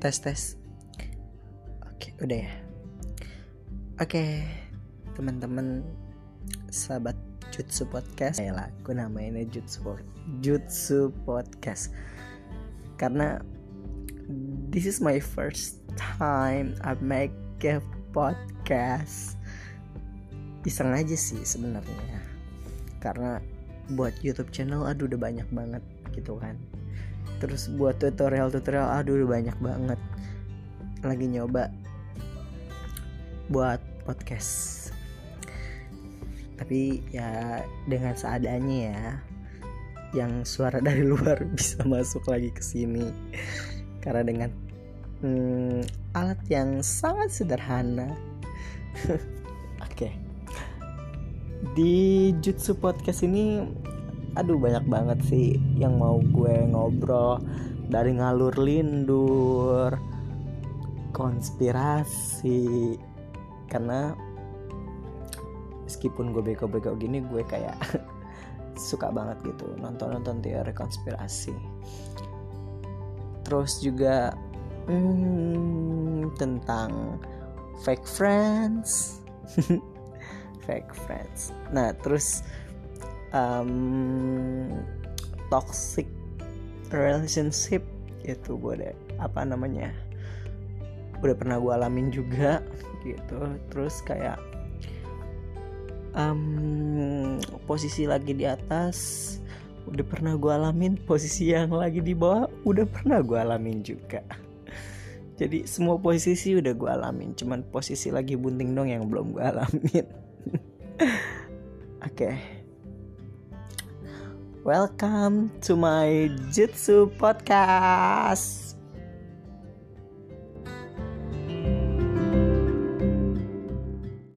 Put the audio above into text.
tes tes oke udah ya. Oke teman-teman sahabat Jutsu Podcast. Ya lah aku namainnya Jutsu Jutsu Podcast. Karena this is my first time I make a podcast. Iseng aja sih sebenarnya. Karena buat YouTube channel aduh udah banyak banget gitu kan terus buat tutorial tutorial aduh banyak banget. Lagi nyoba buat podcast. Tapi ya dengan seadanya ya yang suara dari luar bisa masuk lagi ke sini. Karena dengan hmm, alat yang sangat sederhana. Oke. Okay. di Jutsu Podcast ini aduh banyak banget sih yang mau gue ngobrol. Dari ngalur lindur konspirasi karena meskipun gue bego-bego gini gue kayak suka banget gitu nonton-nonton teori konspirasi. Terus juga hmm, tentang fake friends. Fake friends. Nah terus um, toxic relationship itu gue deh apa namanya udah pernah gue alamin juga gitu. Terus kayak um, posisi lagi di atas udah pernah gue alamin posisi yang lagi di bawah udah pernah gue alamin juga. Jadi semua posisi udah gue alamin cuman posisi lagi bunting dong yang belum gue alamin. Oke. okay. Welcome to my Jutsu podcast.